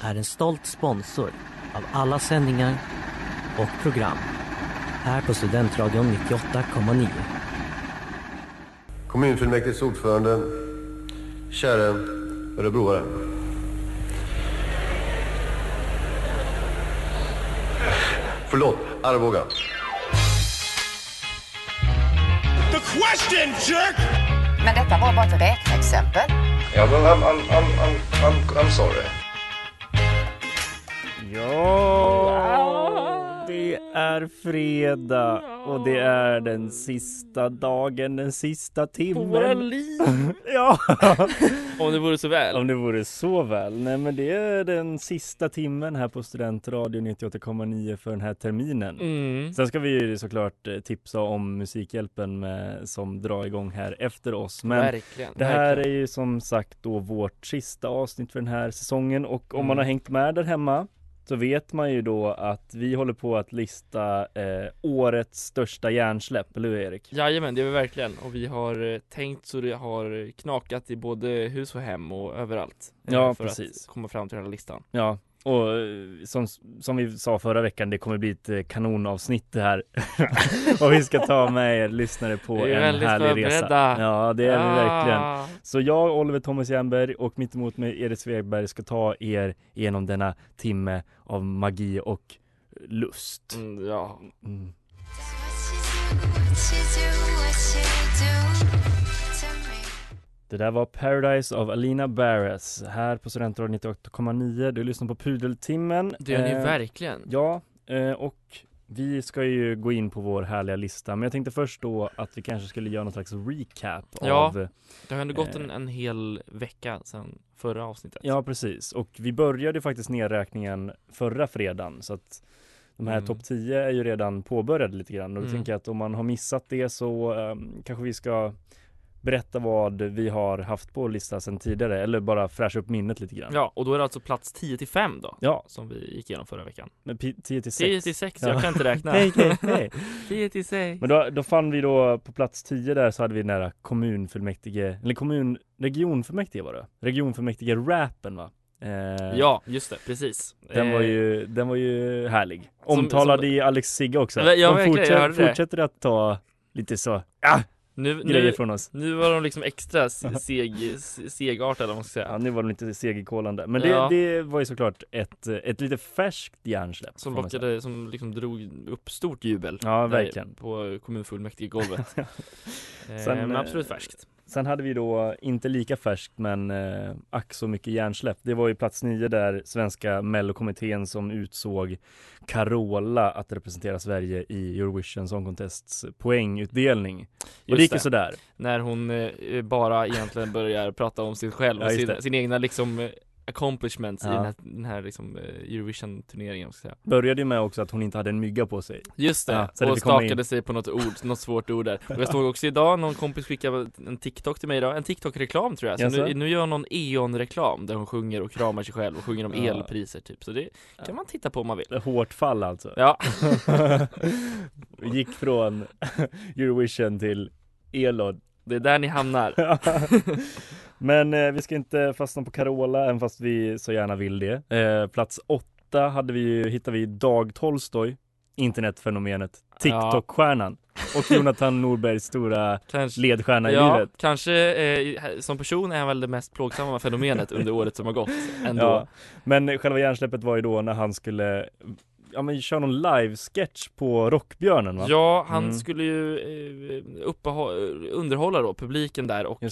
är en stolt sponsor av alla sändningar och program här på Studentradion 98,9. Kommunfullmäktiges ordförande, käre örebroare. Förlåt, Arboga. The question, jerk! Men detta var bara ett räkneexempel. Ja, men I'm, I'm, I'm, I'm, I'm, I'm sorry. Är fredag och det är den sista dagen, den sista timmen. På våra liv! Ja, Om det vore så väl. om det vore så väl. Nej men det är den sista timmen här på Studentradio 98,9 för den här terminen. Mm. Sen ska vi ju såklart eh, tipsa om Musikhjälpen med, som drar igång här efter oss. Men verkligen. Det här verkligen. är ju som sagt då vårt sista avsnitt för den här säsongen och om Mm. man har hängt med där hemma så vet man ju då att vi håller på att lista eh, årets största hjärnsläpp, eller hur Erik? Jajamän, det är vi verkligen. Och vi har eh, tänkt så det har knakat i både hus och hem och överallt. eh, Ja, för precis. att komma fram till den här listan. Ja, och eh, som, som vi sa förra veckan, det kommer bli ett eh, kanonavsnitt det här. och vi ska ta med er lyssnare på en härlig resa. förberedda. Ja, det är vi verkligen. Så jag, Oliver Thomas Jernberg och mitt emot mig Erik Svegberg ska ta er igenom denna timme av magi och lust. Mm, ja. Mm. Det där var Paradise av Alina Barres här på Studentradion 98,9. Du lyssnar på Pudeltimmen. Det gör ni Eh, verkligen. Ja, eh, och vi ska ju gå in på vår härliga lista. Men jag tänkte först då att vi kanske skulle göra någon slags recap Ja. av Det har ändå gått eh, en, en hel vecka sedan förra avsnittet. Ja precis, och vi började faktiskt nedräkningen förra fredagen så att de här Mm. topp 10 är ju redan påbörjade lite grann och då Mm. tänker jag att om man har missat det så ehm, kanske vi ska berätta vad vi har haft på lista sedan tidigare eller bara fräscha upp minnet lite grann. Ja, och då är det alltså plats 10 till 5 då. Ja. Som vi gick igenom förra veckan. Men pi- 10 till 6. 10 till 6, Ja. jag kan inte räkna. Hej, hej, hej. 10 till 6. Men då, då fann vi då på plats 10 där så hade vi nära kommunfullmäktige, eller kommun, regionfullmäktige var det? Regionfullmäktige rappen va? Eh, Ja, just det, precis. Den var Eh, ju, den var ju härlig. Som- Omtalad som- i Alex Sigge också. Ja, verkligen, De jag fortsätter, hörde det. fortsätter att ta lite så, ja, nu, grejer nu, från oss. nu var de liksom extra seg, segartade eller vad man ska Ja, säga. nu var de lite segerkolande. Men det, Ja. det var ju såklart ett, ett lite färskt hjärnsläpp. Som lockade, som liksom drog upp stort jubel. Ja, verkligen. På kommunfullmäktige-golvet. eh, Sen, men eh, absolut färskt. Sen hade vi då, inte lika färskt men eh, ack så mycket hjärnsläpp. Det var ju plats nio där svenska mellokommittén som utsåg Carola att representera Sverige i Eurovision Song Contests poängutdelning. Och det gick ju sådär. När hon eh, bara egentligen börjar prata om sig själv Ja, och just sin, sin egna liksom accomplishments i Ja. den här, den här liksom eh, Eurovision-turneringen. Började ju med också att hon inte hade en mygga på sig. Just det, Ja, det och fick komma in. stakade sig på något ord, något svårt ord där. Och jag såg också idag, någon kompis skickade en TikTok till mig idag, en TikTok-reklam tror jag. Så nu, nu gör någon E.ON-reklam där hon sjunger och kramar sig själv och sjunger om Ja. elpriser typ. Så det kan man titta på om man vill. Hårt fall alltså. Ja, Gick från Eurovision till Elon. det är där ni hamnar. Men eh, vi ska inte fastna på Carola, även fast vi så gärna vill det. Eh, plats åtta hade vi, ju- hittade vi Dag Tolstoj, internetfenomenet, TikTok-stjärnan och Jonathan Norbergs stora Kanske, ledstjärna i ja, livet. kanske eh, som person är han väl det mest plågsamma fenomenet under året som har gått ändå. Ja, men själva hjärnsläppet var ju då när han skulle ja men kör någon live-sketch på Rockbjörnen va? Ja, han Mm. skulle ju eh, uppehå- underhålla då publiken där och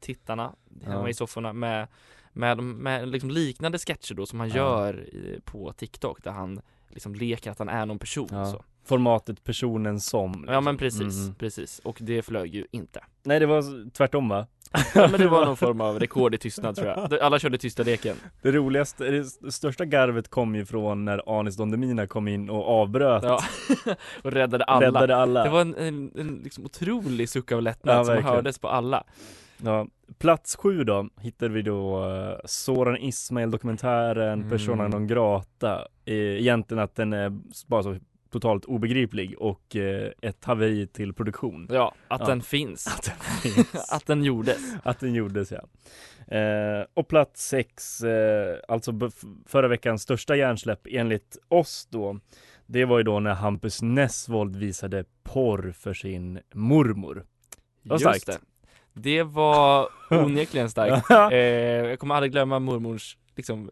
tittarna Ja. hemma i sofforna med, med, med liksom liknande sketcher då som han Ja. gör på TikTok där han liksom leker att han är någon person Ja. så. Formatet personen som liksom. Ja men precis, Mm. precis. Och det flög ju inte. Nej det var tvärtom va? Ja, men det var någon form av rekord i tystnad tror jag. Alla körde tysta leken. Det roligaste, det största garvet kom ju från när Anis Don Demina kom in och avbröt Ja. och räddade alla. Räddade alla. Det var en, en, en liksom otrolig suck av lättnad Ja, som verkligen. hördes på alla. Ja, plats sju då hittade vi då uh, Soran Ismail dokumentären Mm. Persona non grata Eh, Egentligen att den är bara så totalt obegriplig och eh, ett haveri till produktion Ja, att Ja. den finns. Att den finns. att den gjordes. Att den gjordes ja eh, Och plats sex, eh, alltså förra veckans största hjärnsläpp enligt oss då Det var ju då när Hampus Nessvold visade porr för sin mormor Vad Just starkt. det. Det var onekligen starkt. eh, jag kommer aldrig glömma mormors liksom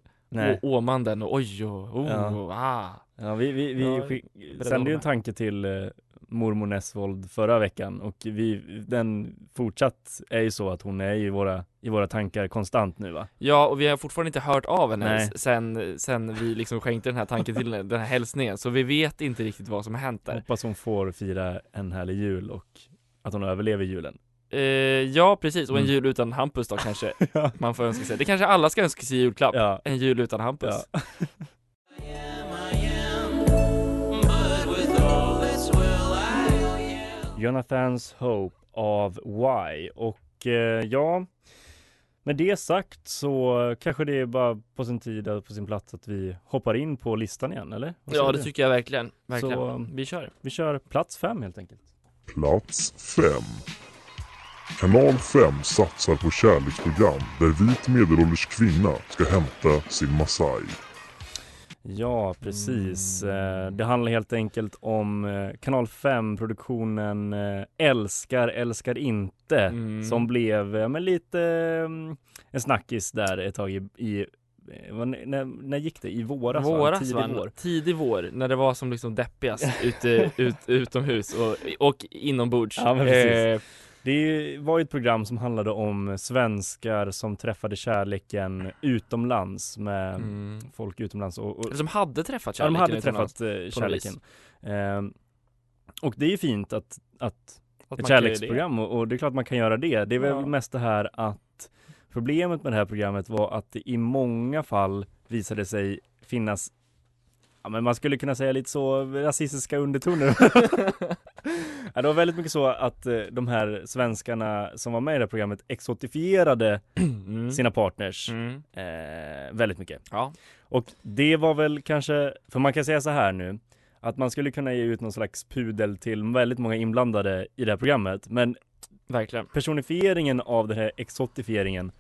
åmanden och oj och oh, Ja. ah. Ja, vi, vi, vi skick, sände ju en tanke till eh, mormor Nessvold förra veckan och vi, den fortsatt är ju så att hon är i våra, i våra tankar konstant nu va? Ja, och vi har fortfarande inte hört av henne Nej. sen, sen vi liksom skänkte den här tanken till henne, den här hälsningen, så vi vet inte riktigt vad som har hänt där. Hoppas hon får fira en härlig jul och att hon överlever julen. Eh, ja, precis, och en Mm. jul utan Hampus då kanske Ja. man får önska sig. Det kanske alla ska önska sig i julklapp, Ja. en jul utan Hampus. Ja. Jonathans Hope av Why och eh, ja med det sagt så kanske det är bara på sin tid och på sin plats att vi hoppar in på listan igen eller? Ja, det du? tycker jag verkligen. verkligen. Så- vi kör. Vi kör plats fem helt enkelt. Plats 5. Kanal 5 satsar på kärleksprogram där vit medelålders kvinna ska hämta sin Masai. Ja, precis. Mm. Det handlar helt enkelt om eh, Kanal 5-produktionen eh, Älskar, älskar inte Mm. som blev men lite eh, en snackis där ett tag i, i när, när gick det? I våras? Våras Tidig va? vår. Tidig vår, när det var som liksom deppigast ute, ut, utomhus och, och inombords. Ja. Eh, Det var ju ett program som handlade om svenskar som träffade kärleken utomlands med mm. folk utomlands och, och som hade träffat Ja, de kärleken hade träffat eh, kärleken. Ehm, och det är ju fint att, att att ett göra det. kärleksprogram och, och det är klart man kan göra det. Det är väl Ja. mest det här att problemet med det här programmet var att det i många fall visade sig finnas Ja men man skulle kunna säga lite så rasistiska undertoner. ja, det var väldigt mycket så att eh, de här svenskarna som var med i det här programmet exotifierade Mm. sina partners Mm. eh, väldigt mycket. Ja. Och det var väl kanske, för man kan säga så här nu, att man skulle kunna ge ut någon slags pudel till väldigt många inblandade i det här programmet, men Verkligen. personifieringen av den här exotifieringen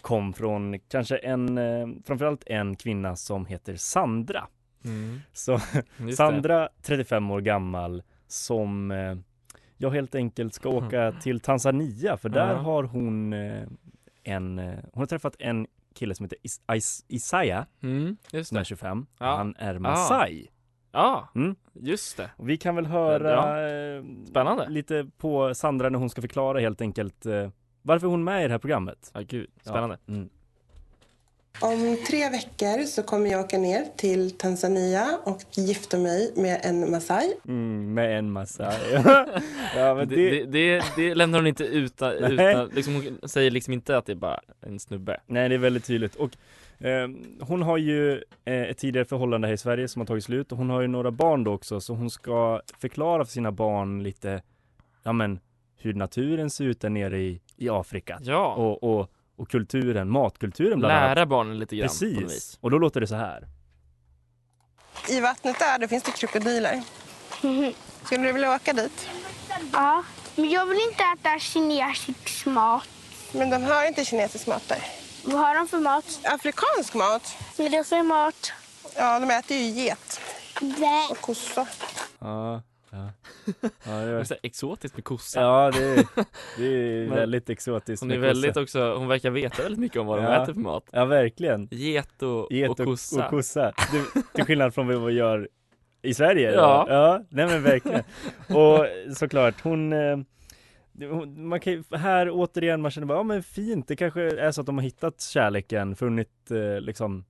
kom från kanske en, eh, framförallt en kvinna som heter Sandra. Mm. Så Sandra, 35 år gammal, som eh, jag helt enkelt ska åka till Tanzania, för där Mm. Har hon eh, en, eh, hon har träffat en kille som heter Is- Is- Isaiah. Mm. Just som är det. 25, Ja. han är Masai. Ja, Mm. just det. Och vi kan väl höra Ja. eh, Spännande. lite på Sandra när hon ska förklara helt enkelt varför hon är med i det här programmet. Ja, gud. Spännande. Ja. Mm. Om tre veckor så kommer jag åka ner till Tanzania och gifta mig med en Masai. Mm, med en massa. ja, men det, det, det, det, lämnar hon inte utan, utan liksom, hon säger liksom inte att det är bara en snubbe. Nej, det är väldigt tydligt. Och eh, hon har ju eh, ett tidigare förhållande här i Sverige som har tagit slut och hon har ju några barn då också så hon ska förklara för sina barn lite, ja men hur naturen ser ut där nere i, i Afrika. Ja, Och, och, och kulturen, matkulturen bland annat. lära barnen lite grann Precis. Och då låter det så här. I vattnet där, då finns det krokodiler. Skulle du vilja åka dit? Ja, men jag vill inte äta kinesisk mat. Men de har inte kinesisk mat där. Vad har de för mat? Afrikansk mat? Vad är det för mat? Ja, de äter ju get Blä. och kossa. Ja, ja. ja, det är så här exotiskt med kossa. ja det, är, det är Men väldigt exotiskt Hon är med väldigt kossa. också, hon verkar veta väldigt mycket om vad de Ja. äter för mat. Ja, verkligen. Get och, Get och kossa. och kossa. Du, till skillnad från vad vi gör I Sverige? Ja. ja nej men verkligen. Och såklart, hon eh, man kan här återigen, man känner bara, ja men fint, det kanske är så att de har hittat kärleken, funnit eh, liksom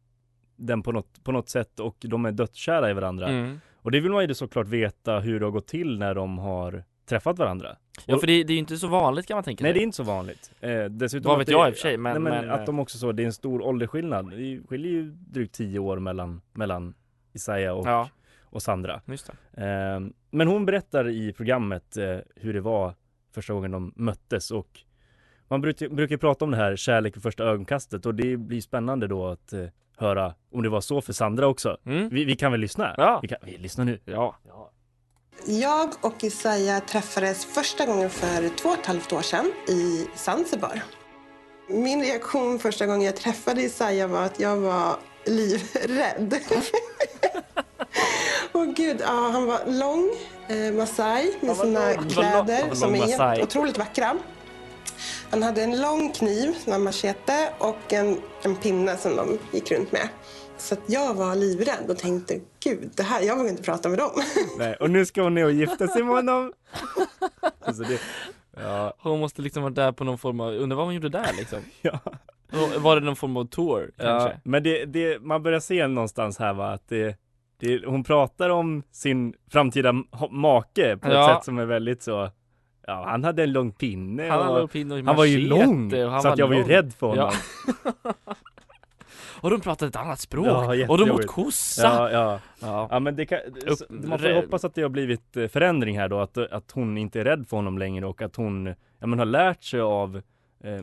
den på något, på något sätt och de är dödskära i varandra. Mm. Och det vill man ju såklart veta hur det har gått till när de har träffat varandra. Ja för det, det är ju inte så vanligt kan man tänka Nej sig det är inte så vanligt. Eh, dessutom Vad att vet det, jag i och för sig, men- nej, men, men, att eh, de också så, det är en stor åldersskillnad. Det skiljer ju drygt tio år mellan, mellan Isaiah och, Ja. och Sandra. Just. Eh, men hon berättar i programmet eh, hur det var första gången de möttes och man brukar, brukar prata om det här kärlek vid första ögonkastet och det blir spännande då att eh, höra om det var så för Sandra också. Mm. Vi, vi kan väl lyssna? Ja. Vi, kan, vi lyssnar nu. Ja. Jag och Isaiah träffades första gången för två och ett halvt år sedan i Zanzibar. Min reaktion första gången jag träffade Isaiah var att jag var livrädd. Åh gud, ja, han var lång, eh, Masai, med sina lång. Kläder som är Masai. helt otroligt vackra. Han hade en lång kniv, en machete, och en, en pinne som de gick runt med. Så att jag var livrädd och tänkte, gud, det här, jag vågar inte prata med dem. Nej, och nu ska hon ner och gifta sig med honom. Alltså det, ja, Hon måste liksom vara där på någon form av, undrar vad hon gjorde där liksom? ja. Var det någon form av tour kanske? Ja, men det, det, man börjar se någonstans här va, att det, det, hon pratar om sin framtida ma- make på ett Ja. sätt som är väldigt så Ja, han hade en lång pinne Han och lång pinne och han var ju lång, han så att jag var ju lång. rädd för honom. Ja. och de pratade ett annat språk, Ja, och de åt kossa! Ja, ja. Ja. Ja men det kan, så- man får hoppas att det har blivit eh, förändring här då, att, att hon inte är rädd för honom längre och att hon ja, men har lärt sig av eh,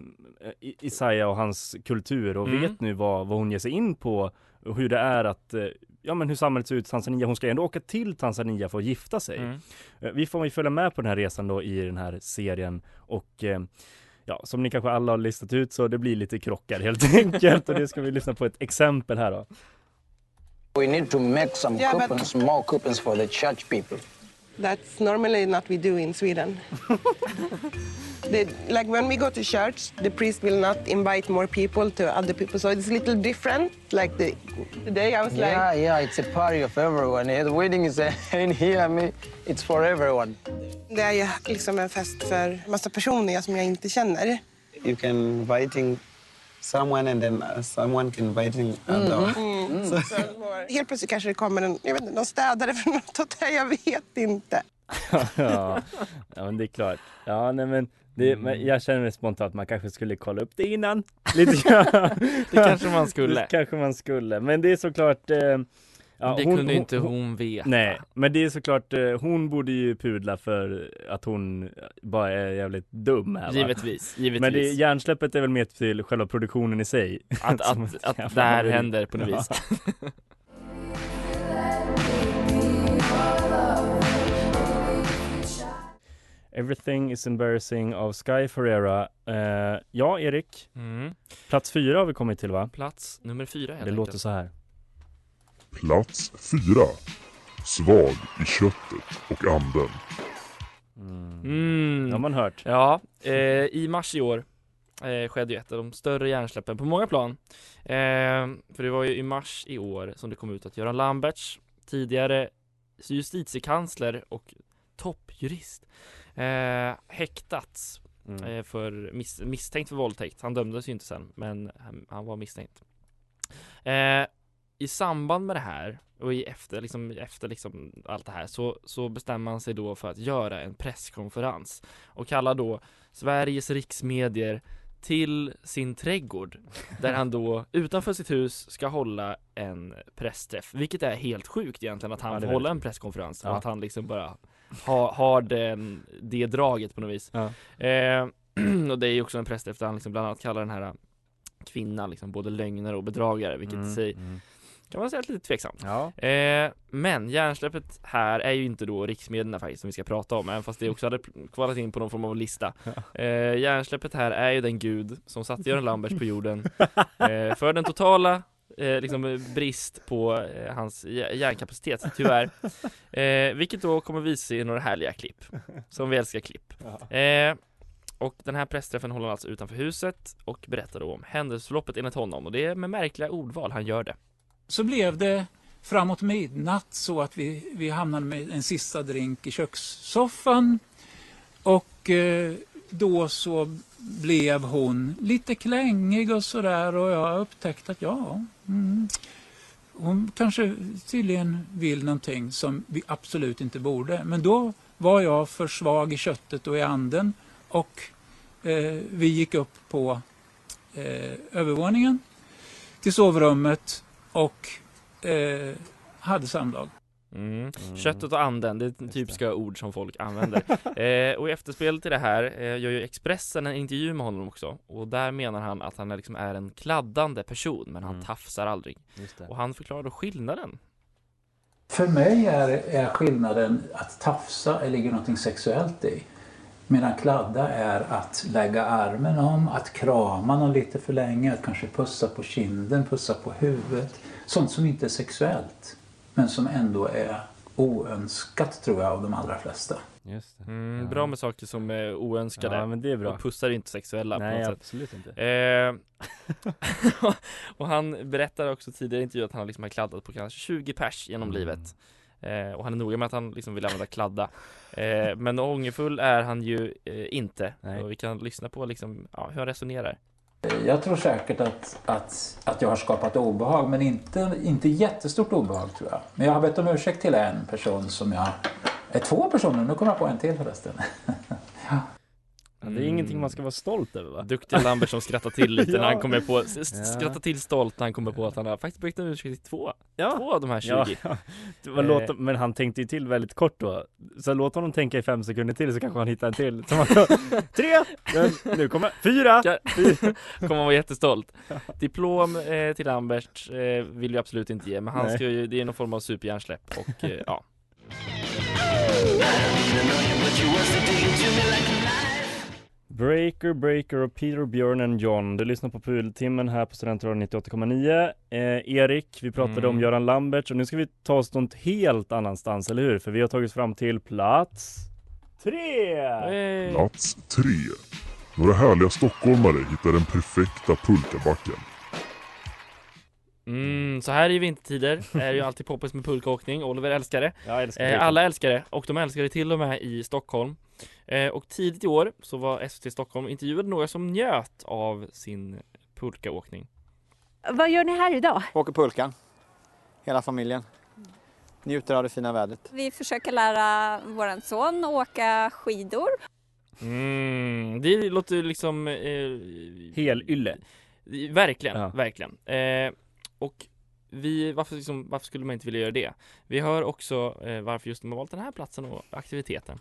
I- Isaiah och hans kultur och Mm. vet nu vad, vad hon ger sig in på och hur det är att eh, Ja men hur samhället ser ut i Tanzania, hon ska ändå åka till Tanzania för att gifta sig. Mm. Eh, Vi får ju följa med på den här resan då i den här serien och eh, Ja, som ni kanske alla har listat ut så det blir lite krockar helt enkelt och det ska vi lyssna på ett exempel här då. We need to make some Yeah, but- coupons, more coupons for the church people. That's normally not we do in Sweden. like when we go to church, the priest will not invite more people to other people, so it's a little different. Like the today, I was Yeah, like, yeah, it's a party of everyone. Yeah, The wedding is uh, in here. I mean, it's for everyone. det är ju liksom en fest för massa personer som jag inte känner. You can inviting someone and then uh, someone can inviting other. Mm. Så, helt plötsligt kanske det kommer en, jag vet inte, någon städare från något hotell, jag vet inte. ja, ja men det är klart. Ja nej men, det, men jag känner spontant att man kanske skulle kolla upp det innan. Lite grann. Det kanske man skulle. Det kanske man skulle. Men det är såklart eh, ja, det kunde inte hon veta. Nej, men det är såklart, eh, hon borde ju pudla för att hon bara är jävligt dum här va? Givetvis, givetvis. Men det, hjärnsläppet är väl mer till själva produktionen i sig. Att, att, att jävla det här händer på något Ja. vis. Everything is embarrassing av Sky Ferreira. Eh, ja, Erik. Mm. Plats fyra har vi kommit till va? Plats nummer fyra helt Det enkelt. låter så här. Plats 4. Svag i köttet och anden. Mm. Det har man hört. Ja, eh, i mars i år eh, skedde ju ett av de större hjärnsläppen på många plan. Eh, för det var ju i mars i år som det kom ut att Göran Lamberts, tidigare justitiekansler och toppjurist, eh, häktats Mm. eh, för miss, misstänkt för våldtäkt. Han dömdes ju inte sen, men han, han var misstänkt. I samband med det här och i efter, liksom, efter liksom allt det här så, så bestämmer han sig då för att göra en presskonferens och kallar då Sveriges riksmedier till sin trädgård där han då utanför sitt hus ska hålla en pressträff, vilket är helt sjukt egentligen att han Ja, får hålla en presskonferens Ja. och att han liksom bara har, har den, det draget på något vis. Ja. Eh, och det är ju också en pressträff där han liksom bland annat kallar den här kvinnan liksom både lögnare och bedragare, vilket i Mm, sig mm. Kan man säga lite tveksamt. Ja. Eh, men hjärnsläppet här är ju inte då riksmedierna faktiskt som vi ska prata om, även fast det också hade kvalat in på någon form av lista. Eh, hjärnsläppet här är ju den gud som satte Göran Lamberts på jorden eh, för den totala eh, liksom brist på eh, hans hj- hjärnkapacitet, tyvärr. Eh, vilket då kommer visa sig i några härliga klipp, som vi älskar klipp. Eh, och den här pressträffen håller han alltså utanför huset och berättar då om händelseförloppet enligt honom och det är med märkliga ordval han gör det så blev det framåt midnatt så att vi, vi hamnade med en sista drink i kökssoffan. Och eh, då så blev hon lite klängig och sådär och jag upptäckte att ja, mm, hon kanske tydligen vill någonting som vi absolut inte borde. Men då var jag för svag i köttet och i anden och eh, vi gick upp på eh, övervåningen till sovrummet och eh, hade samlag. Mm. Köttet och anden, det är typiska ord som folk använder. eh, och i efterspel till det här eh, gör ju Expressen en intervju med honom också. Och där menar han att han är, liksom är en kladdande person, men han Mm. tafsar aldrig. Och han förklarar då skillnaden. För mig är, är skillnaden att tafsa är ligger något sexuellt i. Medan kladda är att lägga armen om, att krama någon lite för länge, att kanske pussa på kinden, pussa på huvudet. Sånt som inte är sexuellt, men som ändå är oönskat tror jag av de allra flesta. Just det. Mm, Ja. Bra med saker som är oönskade. Ja, men det är bra. Och pussar inte sexuella Nej, på något absolut sätt. inte. Eh, och han berättar också tidigare i intervju att han liksom har kladdat på kanske 20 pers genom Mm. livet. Eh, och han är noga med att han liksom vill använda kladda. Eh, men ångerfull är han ju eh, inte. Nej. Och vi kan lyssna på liksom, ja, hur han resonerar. Jag tror säkert att, att, att jag har skapat obehag, men inte, inte jättestort obehag tror jag. Men jag har bett om ursäkt till en person som jag... Eh, två personer, nu kommer jag på en till förresten. Det är ingenting man ska vara stolt över va? Duktiga Lambert som skrattar till lite när Ja. han kommer på, skrattar till stolt när han kommer på att han har faktiskt bett om ursäkt två, Ja. två av de här 20. Ja, ja. Det var Eh. låt, men han tänkte ju till väldigt kort då. Så låt honom tänka i fem sekunder till så kanske han hittar en till. Så man, tre! Men nu kommer fyra! Kommer vara jättestolt. Diplom eh, till Lambert eh, vill jag absolut inte ge, men han Nej. ska ju, det är någon form av superhjärnsläpp och eh, ja. Breaker, Breaker och Peter, Björn and John. Du lyssnar på Pultimmen här på Studentradion 98,9. Eh, Erik, vi pratade Mm. om Göran Lambert och nu ska vi ta oss något helt annanstans, eller hur? För vi har tagit fram till plats tre! Eh, Plats 3. Några härliga stockholmare hittar den perfekta pulkabacken. Mm, så här i vintertider är det ju alltid poppis med pulkaåkning, Oliver älskar det. Jag älskar det. Eh, alla älskar det och de älskar det till och med i Stockholm. Eh, och tidigt i år så var SVT Stockholm intervjuade några som njöt av sin pulkaåkning. Vad gör ni här idag? Åker pulkan. Hela familjen. Njuter av det fina vädret. Vi försöker lära våran son åka skidor. Mm, det låter liksom... Eh, Helylle. Verkligen, Ja. verkligen. Eh, och vi, varför, liksom, varför skulle man inte vilja göra det? Vi hör också eh, varför just de har valt den här platsen och aktiviteten.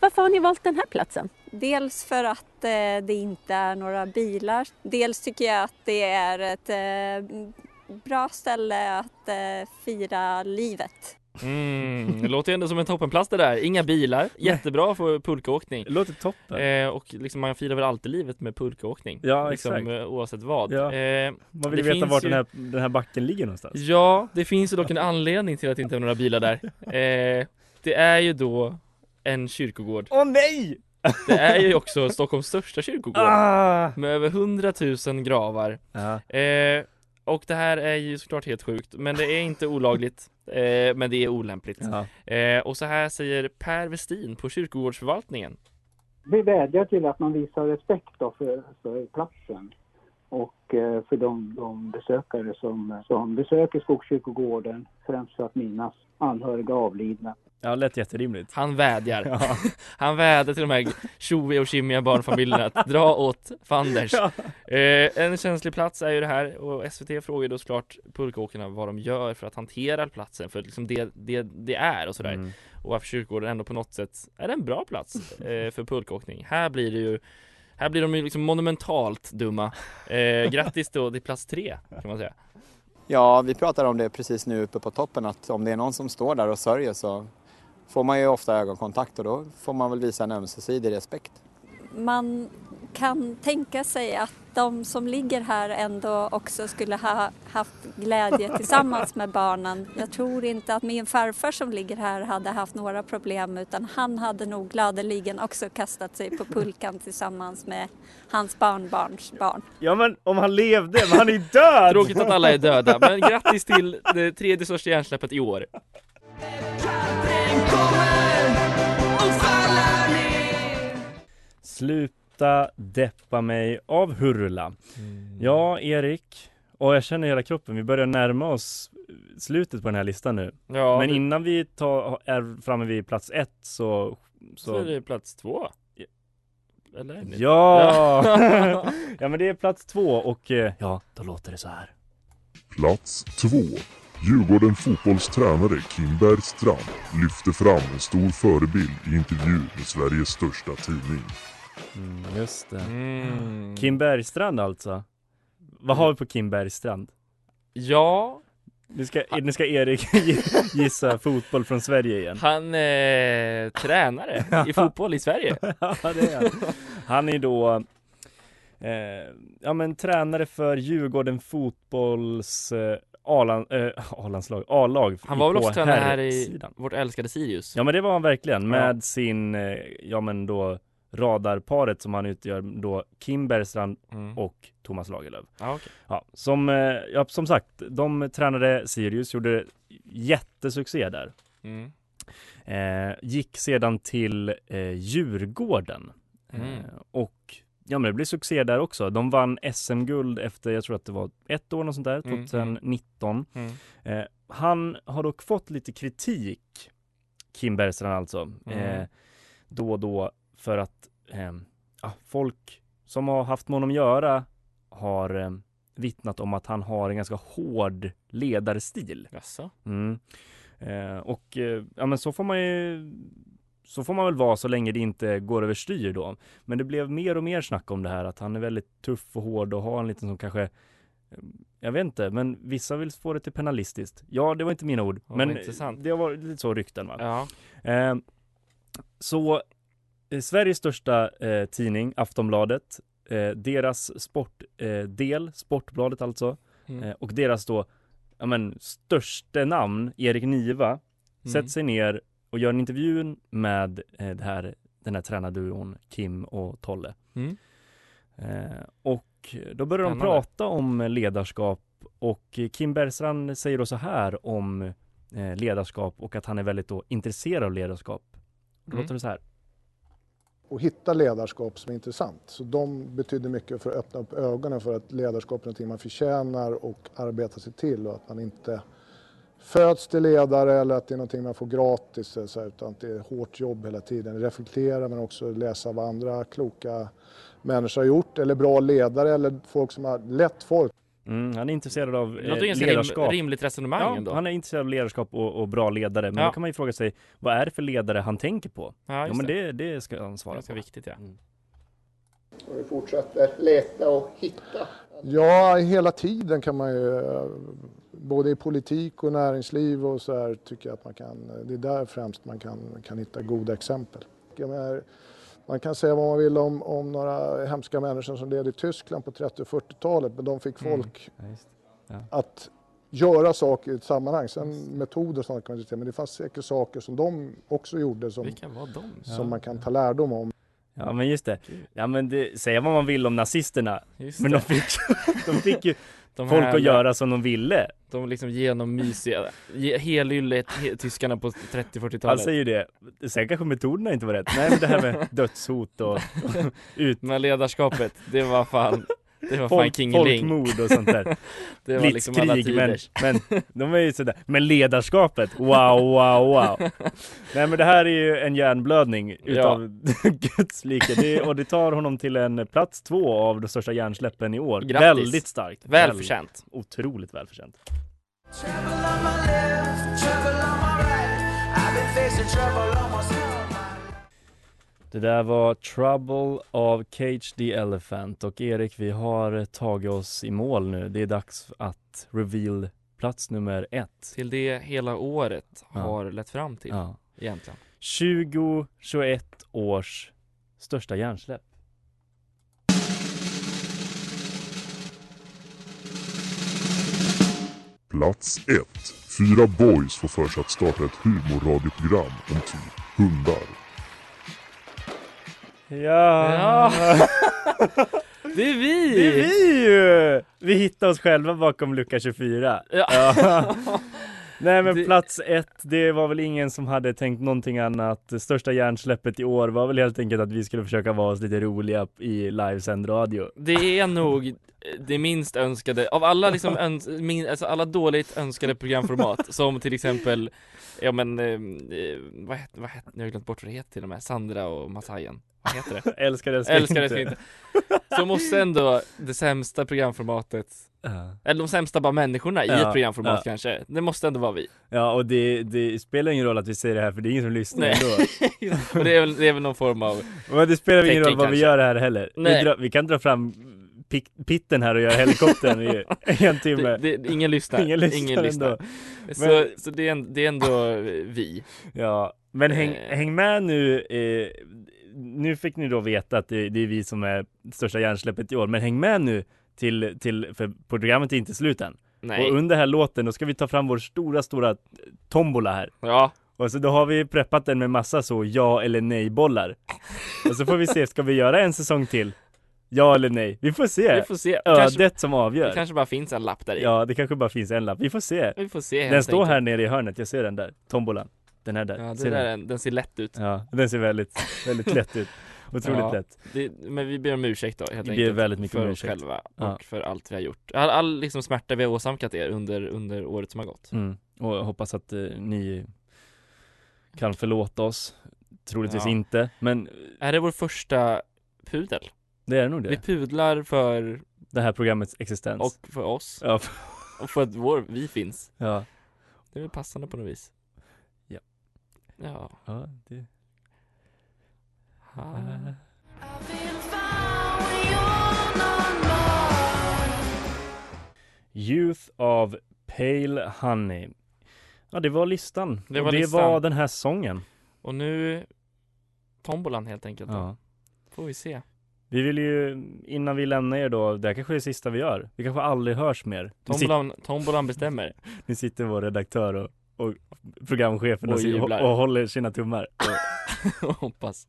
Varför har ni valt den här platsen? Dels för att eh, det inte är några bilar. Dels tycker jag att det är ett eh, bra ställe att eh, fira livet. Mm, det låter ju ändå som en toppenplats det där. Inga bilar, jättebra för pulkaåkning. Det låter toppen. Eh, och liksom man firar väl alltid livet med pulkaåkning. Ja, liksom, exakt. eh, Oavsett vad. Ja. Eh, Man vill veta vart ju- den, här, den här backen ligger någonstans. Ja, det finns ju dock en anledning till att det inte är några bilar där. Eh, det är ju då en kyrkogård. Åh nej! Det är ju också Stockholms största kyrkogård. Ah! Med över 100 000 gravar. Ja. Eh, och det här är ju såklart helt sjukt, men det är inte olagligt. Eh, men det är olämpligt. Ja. Eh, och så här säger Per Westin på kyrkogårdsförvaltningen. Vi vädjar till att man visar respekt då för, för platsen och eh, för de, de besökare som, som besöker Skogskyrkogården främst för att minnas anhöriga avlidna. Ja, lät jätterimligt. Han vädjar. Ja. Han vädjar till de här tjoiga och kimmiga barnfamiljerna att dra åt fanders. Ja. Eh, en känslig plats är ju det här och SVT frågar då såklart pulkaåkarna vad de gör för att hantera platsen för liksom det, det, det är och sådär. Mm. Och varför kyrkogården ändå på något sätt är en bra plats eh, för pulkaåkning. Här blir det ju här blir de ju liksom monumentalt dumma. Eh, grattis då till plats tre kan man säga. Ja, vi pratar om det precis nu uppe på toppen att om det är någon som står där och sörjer så får man ju ofta ögonkontakt och då får man väl visa en ömsesidig respekt. Man kan tänka sig att de som ligger här ändå också skulle ha haft glädje tillsammans med barnen. Jag tror inte att min farfar som ligger här hade haft några problem utan han hade nog gladeligen också kastat sig på pulkan tillsammans med hans barnbarns barn. Ja men om han levde, men han är död! Tråkigt att alla är döda, men grattis till det tredje största hjärnsläppet i år. Sluta deppa mig av Hurula. Ja, Erik. Och jag känner hela kroppen, vi börjar närma oss slutet på den här listan nu. Ja, Men det- innan vi tar, är framme vid plats ett så... Så är det plats två. Eller? Ja! ja men det är plats två och eh, ja, då låter det så här. Plats 2. Djurgården fotbollstränare Kim Bergstrand lyfter fram en stor förebild i intervju med Sveriges största tidning. Mm, just det. Mm. Kim Bergstrand alltså. Vad har vi på Kim Bergstrand? Ja, Nu ska, nu ska Erik gissa fotboll från Sverige igen. han är tränare i fotboll i Sverige. ja, det är han. Han är då eh, ja, men tränare för Djurgården fotbolls eh, A-land, eh, A-landslag, A-lag Han var väl också tränare här i herrsidan. vårt älskade Sirius? Ja men det var han verkligen med Ja. sin, eh, ja men då radarparet som han utgör då Kim Bergstrand Mm. och Thomas Lagerlöf. Ja, okej. Ja, som, eh, ja, som sagt, de tränade Sirius, gjorde jättesuccé där. Mm. Eh, gick sedan till eh, Djurgården. Mm. Eh, och ja men det blev succé där också. De vann SM-guld efter, jag tror att det var ett år och sånt där, Mm, 2019. Mm. Eh, han har dock fått lite kritik, Kim Bergstrand alltså, Mm. eh, då och då för att eh, folk som har haft med honom att göra har eh, vittnat om att han har en ganska hård ledarstil. Jaså? Mm. Eh, och eh, ja men så får man ju så får man väl vara så länge det inte går överstyr då. Men det blev mer och mer snack om det här att han är väldigt tuff och hård och har en liten som kanske eh, jag vet inte, men vissa vill få det till penalistiskt. Ja, det var inte mina ord, men intressant. det var lite så rykten va. Ja. Eh, så eh, Sveriges största eh, tidning, Aftonbladet, eh, deras sportdel, eh, Sportbladet alltså, Mm. och deras då, ja men största namn, Erik Niva, Mm. sätter sig ner och gör en intervju med eh, det här, den här tränarduon Kim och Tolle. Mm. Eh, och då börjar de prata om ledarskap och Kim Bergstrand säger då så här om eh, ledarskap och att han är väldigt då intresserad av ledarskap. Då Mm. låter det så här. och hitta ledarskap som är intressant. Så de betyder mycket för att öppna upp ögonen för att ledarskap är någonting man förtjänar och arbetar sig till och att man inte föds till ledare eller att det är någonting man får gratis eller så, här, utan att det är hårt jobb hela tiden. Reflektera men också läsa vad andra kloka människor har gjort eller bra ledare eller folk som har lett folk. Mm, han är intresserad av Det eh, rim, ledarskap. rimligt resonemang Ja, ändå. han är intresserad av ledarskap och, och bra ledare. Men Ja. då kan man ju fråga sig, vad är det för ledare han tänker på? Ja, just men det. det, det ska han svara Ganska på. viktigt ja. Och vi fortsätter leta och hitta. Ja, hela tiden kan man ju, både i politik och näringsliv och så här, tycker jag att man kan, det är där främst man kan, kan hitta goda exempel. Menar, man kan säga vad man vill om, om några hemska människor som levde i Tyskland på 30 och 40-talet, men de fick Mm. folk Ja, just det. Ja. att göra saker i ett sammanhang. Sen metoder och sånt kan man diskutera, men det fanns säkert saker som de också gjorde som, Vilka var de? som Ja. man kan ta lärdom om. Ja men just det. Ja men det, säga vad man vill om nazisterna. Just men det. de fick, de fick ju De folk att göra som de ville. De liksom genommysiga, ge- helylle he, tyskarna på 30-40-talet. Han säger ju det. Sen kanske metoderna inte var rätt. Nej men det här med dödshot och ut. Men ledarskapet, det var fan, det var fan Kingeling. folkmord och sånt där. Det var liksom alla Blitzkrig, men, tiders. men de är ju sådär. Men ledarskapet, wow, wow, wow. Nej men det här är ju en hjärnblödning utav Guds like. Det, och det tar honom till en plats två av de största hjärnsläppen i år. Grattis. Väldigt starkt. Välförtjänt. Väl- Otroligt välförtjänt. Det där var Trouble av Cage the Elephant och Erik, vi har tagit oss i mål nu. Det är dags att reveal plats nummer ett. Till det hela året ja. har lett fram till ja. egentligen. 2021 års största hjärnsläpp. Plats 1. Fyra boys får för sig att starta ett humorradioprogram om typ hundar. Ja. Det är vi! Det är vi ju! Vi hittar oss själva bakom lucka 24. Ja. Nej men Det- plats ett, det var väl ingen som hade tänkt någonting annat. Största hjärnsläppet i år var väl helt enkelt att vi skulle försöka vara oss lite roliga i livesänd radio. Det är nog det minst önskade, av alla liksom öns, min, alltså alla dåligt önskade programformat som till exempel Ja men, eh, eh, vad heter, vad heter, nu har jag glömt bort vad det heter till och med, Sandra och Matajen Vad heter det? Älskar älskar Älskar inte. inte Så måste ändå det sämsta programformatet Ja. Eller de sämsta bara människorna i Ja, ett programformat ja. kanske Det måste ändå vara vi Ja och det, det spelar ingen roll att vi säger det här för det är ingen som lyssnar Nej. ändå. Och det är väl, det är väl någon form av Men det spelar ingen roll vad vi kanske. gör här heller. Vi, drar, vi kan dra fram pitten här och göra helikoptern i en timme. det, det, Ingen lyssnar, Ingen lyssnar lyssnar. ändå. Så, Men- så det, är, det är ändå vi Ja, men häng, Eh. häng med nu. Eh, nu fick ni då veta att det, det är vi som är största hjärnsläppet i år, men häng med nu till, till för programmet är inte slut än. Nej. Och under här låten då ska vi ta fram vår stora, stora tombola här. Ja Och så då har vi preppat den med massa så ja eller nej bollar. Och så får vi se, ska vi göra en säsong till? Ja eller nej? Vi får se. Vi får se. Ödet Kanske- som avgör. Det kanske bara finns en lapp där i Ja, det kanske bara finns en lapp. Vi får se. Vi får se Den står enkelt. här nere i hörnet, jag ser den där. Tombolan. Den här där. Ja, Ser det där, den? den ser lätt ut Ja, den ser väldigt, väldigt lätt ut. Otroligt Ja, lätt. det, Men vi ber om ursäkt då helt Vi ber enkelt väldigt mycket För om oss ursäkt. själva och Ja. för allt vi har gjort All, all liksom smärta vi har åsamkat er under, under året som har gått Mm. Och jag hoppas att eh, ni kan förlåta oss. Troligtvis Ja. inte, men Är det vår första pudel? det är nog det. Vi pudlar för Det här programmets existens. och för oss Ja. och för att vår, vi finns ja. Det är väl passande på något vis. Ja ja det... Ha. Youth of Pale Honey. Ja, det var listan. Det och var det listan. var den här sången. Och nu Tombolan helt enkelt då. Ja. Får vi se Vi vill ju, innan vi lämnar er då, det här kanske är det sista vi gör. Vi kanske aldrig hörs mer. Tombolan, tombolan bestämmer Nu sitter vår redaktör och, och programchefen och, Och och, håller sina tummar. Och, Hoppas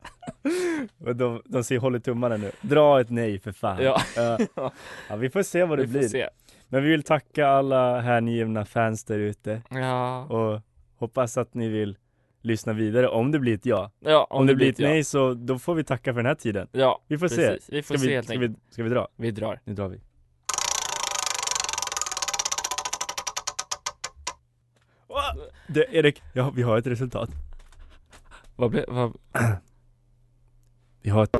de, de ser, håller tummarna nu. Dra ett nej för fan. Ja. Ja. ja, vi får se vad det Vi blir. se. Men vi vill tacka alla hängivna fans där ute. Ja, Och hoppas att ni vill lyssna vidare om det blir ett ja. ja Om, det blir ett ja. nej så då får vi tacka för den här tiden. Ja, Vi får precis. se. Vi får ska se vi, helt ska, vi, ska vi dra? Vi drar Nu drar vi. Det, Erik, ja, vi har ett resultat. Vad blev, vad Vi har ett...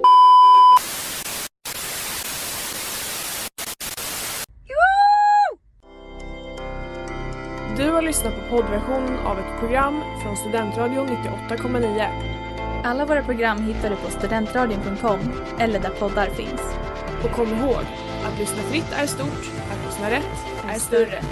Du har lyssnat på poddversionen av ett program från Studentradion 98,9. Alla våra program hittar du på studentradion.com eller där poddar finns. Och kom ihåg, att lyssna fritt är stort, att lyssna rätt är större.